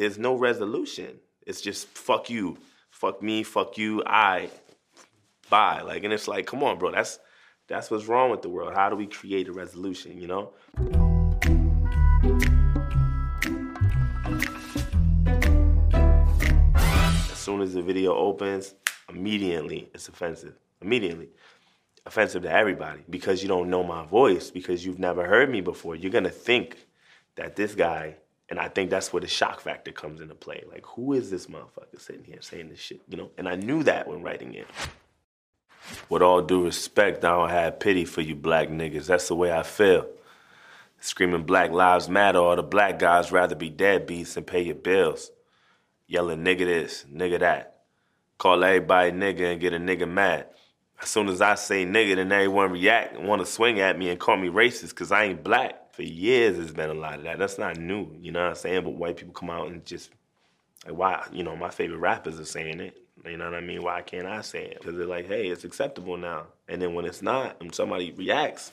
there's no resolution. It's just fuck you, fuck me, fuck you, I, bye. Like, and it's like, come on, bro, that's that's what's wrong with the world. How do we create a resolution? You know. As soon as the video opens, immediately it's offensive. Immediately offensive to everybody because you don't know my voice because you've never heard me before. You're gonna think that this guy and I think that's where the shock factor comes into play. Like, who is this motherfucker sitting here saying this shit? You know? And I knew that when writing it. With all due respect, I don't have pity for you black niggas. That's the way I feel. Screaming Black Lives Matter, all the black guys rather be deadbeats than pay your bills. Yelling nigga this, nigga that. Call everybody nigga and get a nigga mad. As soon as I say nigga, then everyone react and want to swing at me and call me racist because I ain't black for years it's been a lot of that. That's not new, you know what I'm saying? But white people come out and just like why, you know, my favorite rappers are saying it. You know what I mean? Why can't I say it? Because they're like, hey, it's acceptable now. And then when it's not, and somebody reacts,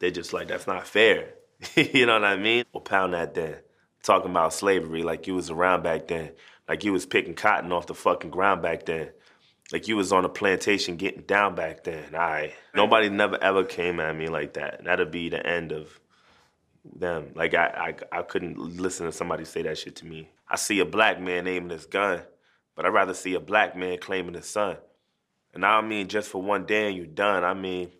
they're just like, that's not fair. you know what I mean? Well, pound that then. Talking about slavery like you was around back then. Like you was picking cotton off the fucking ground back then. Like you was on a plantation getting down back then. I nobody never ever came at me like that. That'd be the end of them. Like I, I I couldn't listen to somebody say that shit to me. I see a black man aiming his gun, but I'd rather see a black man claiming his son. And I don't mean just for one day and you're done. I mean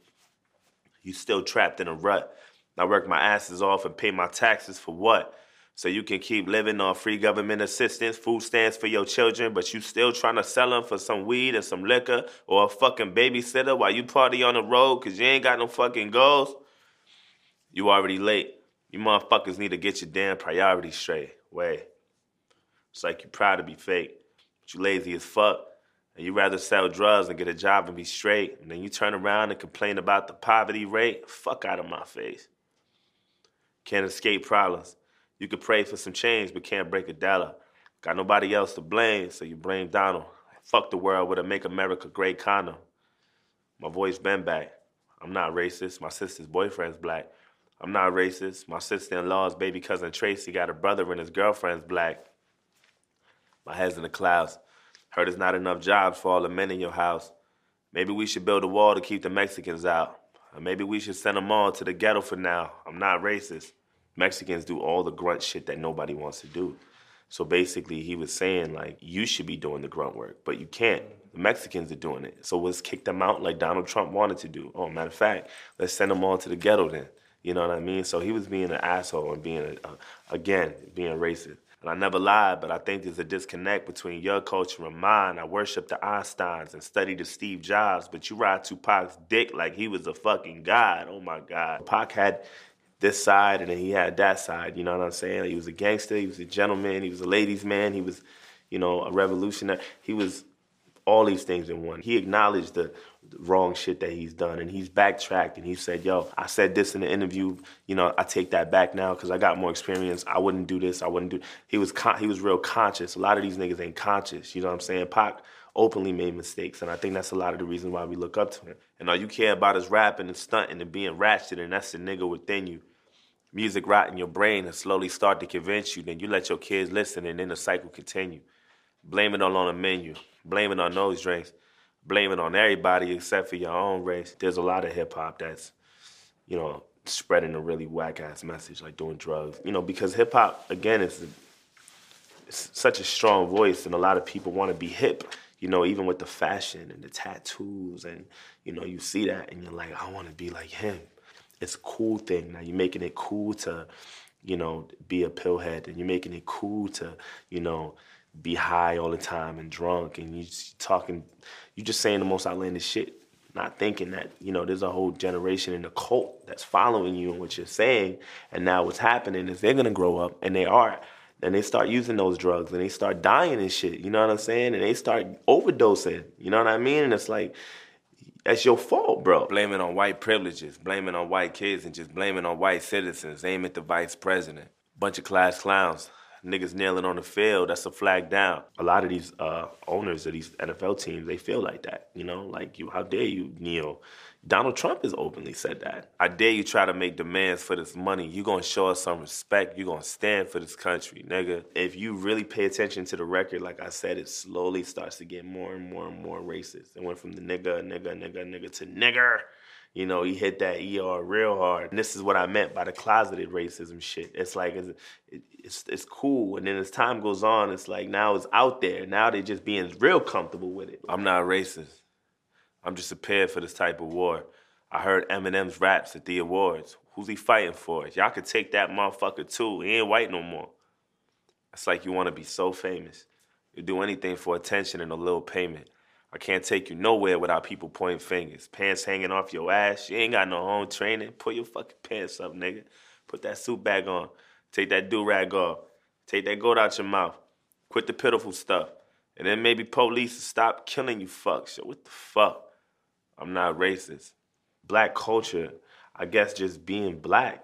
you still trapped in a rut. I work my asses off and pay my taxes for what? So you can keep living on free government assistance, food stamps for your children, but you still trying to sell them for some weed and some liquor or a fucking babysitter while you party on the road because you ain't got no fucking goals, you already late. You motherfuckers need to get your damn priorities straight. Way. It's like you proud to be fake, but you lazy as fuck. And you rather sell drugs and get a job and be straight. And then you turn around and complain about the poverty rate. Fuck out of my face. Can't escape problems. You could pray for some change, but can't break a dollar. Got nobody else to blame, so you blame Donald. Fuck the world with a Make America Great condom. My voice been back. I'm not racist. My sister's boyfriend's black. I'm not racist. My sister-in-law's baby cousin Tracy got a brother and his girlfriend's black. My head's in the clouds. Heard there's not enough jobs for all the men in your house. Maybe we should build a wall to keep the Mexicans out. Or maybe we should send them all to the ghetto for now. I'm not racist. Mexicans do all the grunt shit that nobody wants to do. So basically, he was saying like you should be doing the grunt work, but you can't. The Mexicans are doing it. So let's kick them out like Donald Trump wanted to do. Oh, matter of fact, let's send them all to the ghetto then. You know what I mean? So he was being an asshole and being a, a, again being racist. And I never lied, but I think there's a disconnect between your culture and mine. I worship the Einsteins and study the Steve Jobs, but you ride Tupac's dick like he was a fucking god. Oh my God. Pac had this side and then he had that side. You know what I'm saying? He was a gangster. He was a gentleman. He was a ladies' man. He was, you know, a revolutionary. He was all these things in one. He acknowledged the, wrong shit that he's done and he's backtracked and he said, yo, I said this in the interview, you know, I take that back now because I got more experience. I wouldn't do this. I wouldn't do. He was con- he was real conscious. A lot of these niggas ain't conscious. You know what I'm saying? Pac openly made mistakes and I think that's a lot of the reason why we look up to him. And all you care about is rapping and stunting and being ratchet and that's the nigga within you music rot in your brain and slowly start to convince you, then you let your kids listen and then the cycle continue. Blame it all on the menu, blame it on those drinks, blame it on everybody except for your own race. There's a lot of hip hop that's, you know, spreading a really whack ass message like doing drugs. You know, because hip hop again is such a strong voice and a lot of people want to be hip. You know, even with the fashion and the tattoos and you know, you see that and you're like, I want to be like him it's cool thing. Now you're making it cool to, you know, be a pillhead, and you're making it cool to, you know, be high all the time and drunk, and you talking, you just saying the most outlandish shit, not thinking that you know there's a whole generation in the cult that's following you and what you're saying, and now what's happening is they're gonna grow up, and they are. And they start using those drugs and they start dying and shit, you know what I'm saying? And they start overdosing, you know what I mean? And it's like, that's your fault, bro. Blaming on white privileges, blaming on white kids, and just blaming on white citizens. Aim at the vice president. Bunch of class clowns. Niggas kneeling on the field, that's a flag down. A lot of these uh, owners of these NFL teams, they feel like that. You know, like you, how dare you kneel? Donald Trump has openly said that. I dare you try to make demands for this money. You're gonna show us some respect. You're gonna stand for this country, nigga. If you really pay attention to the record, like I said, it slowly starts to get more and more and more racist. It went from the nigga, nigga, nigga, nigga to nigger. You know, he hit that ER real hard. And this is what I meant by the closeted racism shit. It's like it's, it's it's cool, and then as time goes on, it's like now it's out there. Now they're just being real comfortable with it. I'm not racist. I'm just prepared for this type of war. I heard Eminem's raps at the awards. Who's he fighting for? Y'all could take that motherfucker too. He ain't white no more. It's like you want to be so famous. You do anything for attention and a little payment. I can't take you nowhere without people pointing fingers. Pants hanging off your ass. You ain't got no home training. Put your fucking pants up, nigga. Put that suit back on. Take that do rag off. Take that goat out your mouth. Quit the pitiful stuff. And then maybe police will stop killing you fucks. So what the fuck? I'm not racist. Black culture, I guess just being black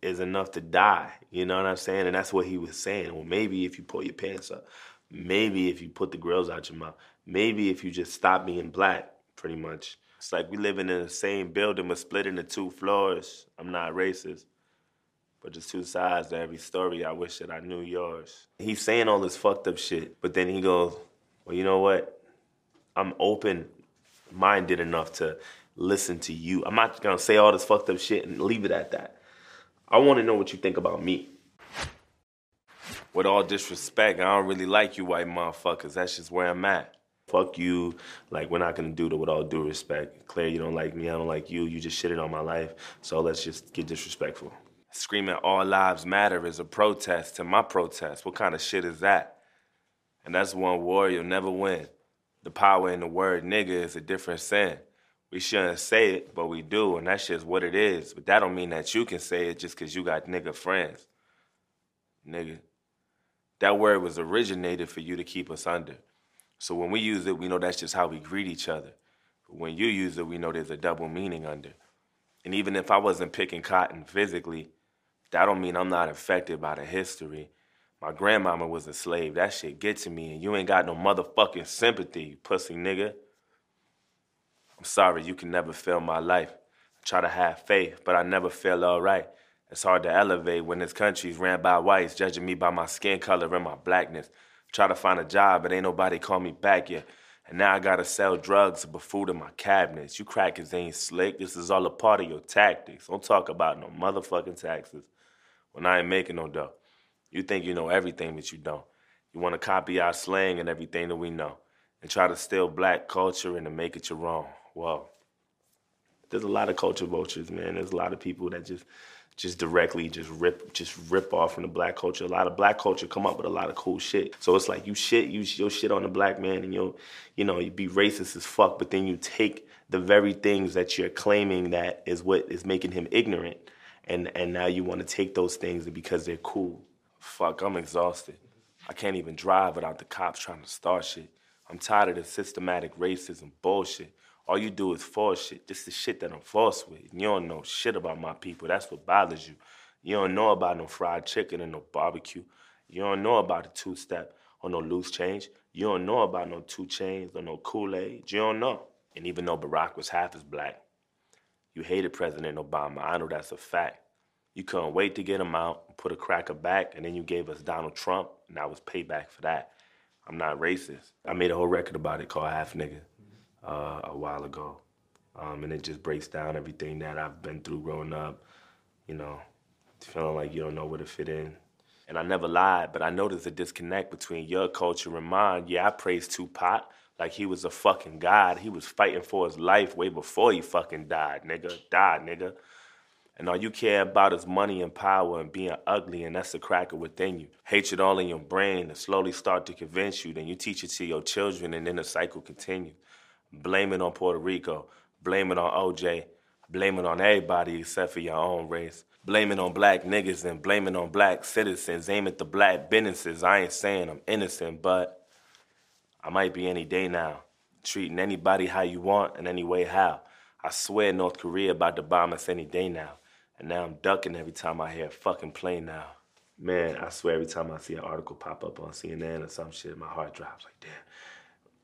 is enough to die. You know what I'm saying? And that's what he was saying. Well, maybe if you pull your pants up, maybe if you put the grills out your mouth, maybe if you just stop being black, pretty much. It's like we living in the same building but split into two floors. I'm not racist. But there's two sides to every story. I wish that I knew yours. He's saying all this fucked up shit, but then he goes, Well, you know what? I'm open minded enough to listen to you. I'm not gonna say all this fucked up shit and leave it at that. I wanna know what you think about me. With all disrespect, I don't really like you white motherfuckers. That's just where I'm at. Fuck you. Like, we're not gonna do that with all due respect. Claire, you don't like me, I don't like you. You just shitted on my life. So let's just get disrespectful. Screaming all lives matter is a protest to my protest. What kind of shit is that? And that's one war you'll never win. The power in the word nigga is a different sin. We shouldn't say it, but we do, and that's just what it is. But that don't mean that you can say it just because you got nigga friends. Nigga. That word was originated for you to keep us under. So when we use it, we know that's just how we greet each other. But when you use it, we know there's a double meaning under. And even if I wasn't picking cotton physically, that don't mean I'm not affected by the history my grandmama was a slave. That shit get to me, and you ain't got no motherfucking sympathy, you pussy nigga. I'm sorry, you can never feel my life. I try to have faith, but I never feel alright. It's hard to elevate when this country's ran by whites, judging me by my skin color and my blackness. Try to find a job, but ain't nobody call me back yet. And now I gotta sell drugs to put food in my cabinets. You crackers ain't slick. This is all a part of your tactics. Don't talk about no motherfucking taxes when I ain't making no dough. You think you know everything, but you don't. You want to copy our slang and everything that we know and try to steal black culture and to make it your own. Well, there's a lot of culture vultures, man. There's a lot of people that just just directly just rip just rip off from the black culture. A lot of black culture come up with a lot of cool shit. So it's like you shit you your shit on the black man and you'll you know you be racist as fuck, but then you take the very things that you're claiming that is what is making him ignorant, and and now you want to take those things because they're cool. Fuck, I'm exhausted. I can't even drive without the cops trying to start shit. I'm tired of the systematic racism bullshit. All you do is force shit. This is shit that I'm forced with. You don't know shit about my people. That's what bothers you. You don't know about no fried chicken and no barbecue. You don't know about the two step or no loose change. You don't know about no 2 Chainz or no Kool Aid. You don't know. And even though Barack was half as black, you hated President Obama. I know that's a fact. You couldn't wait to get him out, put a cracker back, and then you gave us Donald Trump, and that was payback for that. I'm not racist. I made a whole record about it called Half Nigga uh, a while ago. Um, and it just breaks down everything that I've been through growing up, you know, feeling like you don't know where to fit in. And I never lied, but I know there's a disconnect between your culture and mine. Yeah, I praise Tupac like he was a fucking god. He was fighting for his life way before he fucking died, nigga. Died, nigga and all you care about is money and power and being ugly, and that's the cracker within you. Hatred all in your brain and slowly start to convince you. Then you teach it to your children, and then the cycle continues. Blame it on Puerto Rico, blame it on OJ, blame it on everybody except for your own race. Blame it on black niggas and blame it on black citizens. Aim at the black businesses. I ain't saying I'm innocent, but I might be any day now. Treating anybody how you want and any way how. I swear North Korea about to bomb us any day now. And now I'm ducking every time I hear a fucking plane now. Man, I swear every time I see an article pop up on CNN or some shit, my heart drops like, damn,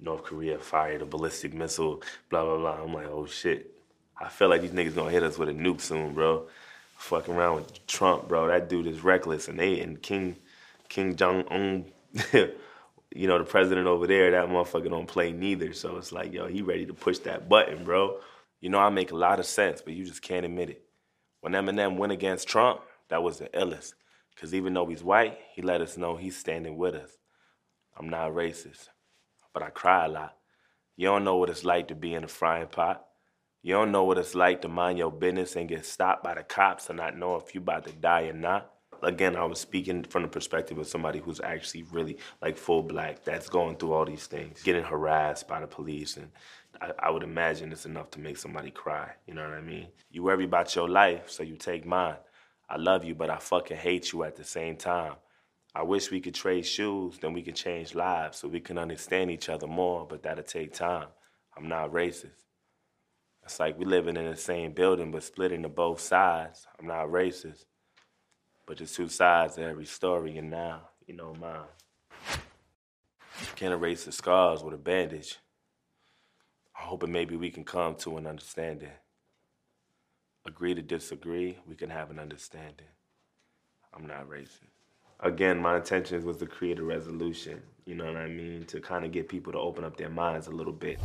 North Korea fired a ballistic missile, blah, blah, blah. I'm like, oh shit. I feel like these niggas gonna hit us with a nuke soon, bro. Fucking around with Trump, bro. That dude is reckless, and they and Kim Kim Jong Un, you know, the president over there, that motherfucker don't play neither. So it's like, yo, he ready to push that button, bro. You know, I make a lot of sense, but you just can't admit it. When Eminem went against Trump, that was the illest. Because even though he's white, he let us know he's standing with us. I'm not racist, but I cry a lot. You don't know what it's like to be in a frying pot. You don't know what it's like to mind your business and get stopped by the cops and not know if you about to die or not. Again, I was speaking from the perspective of somebody who's actually really like full black that's going through all these things, getting harassed by the police. And I, I would imagine it's enough to make somebody cry. You know what I mean? You worry about your life, so you take mine. I love you, but I fucking hate you at the same time. I wish we could trade shoes, then we could change lives so we can understand each other more, but that'll take time. I'm not racist. It's like we're living in the same building but split into both sides. I'm not racist. But there's two sides to every story, and now, you know mine. Can't erase the scars with a bandage. Hoping maybe we can come to an understanding. Agree to disagree, we can have an understanding. I'm not racist. Again, my intentions was to create a resolution, you know what I mean? To kind of get people to open up their minds a little bit.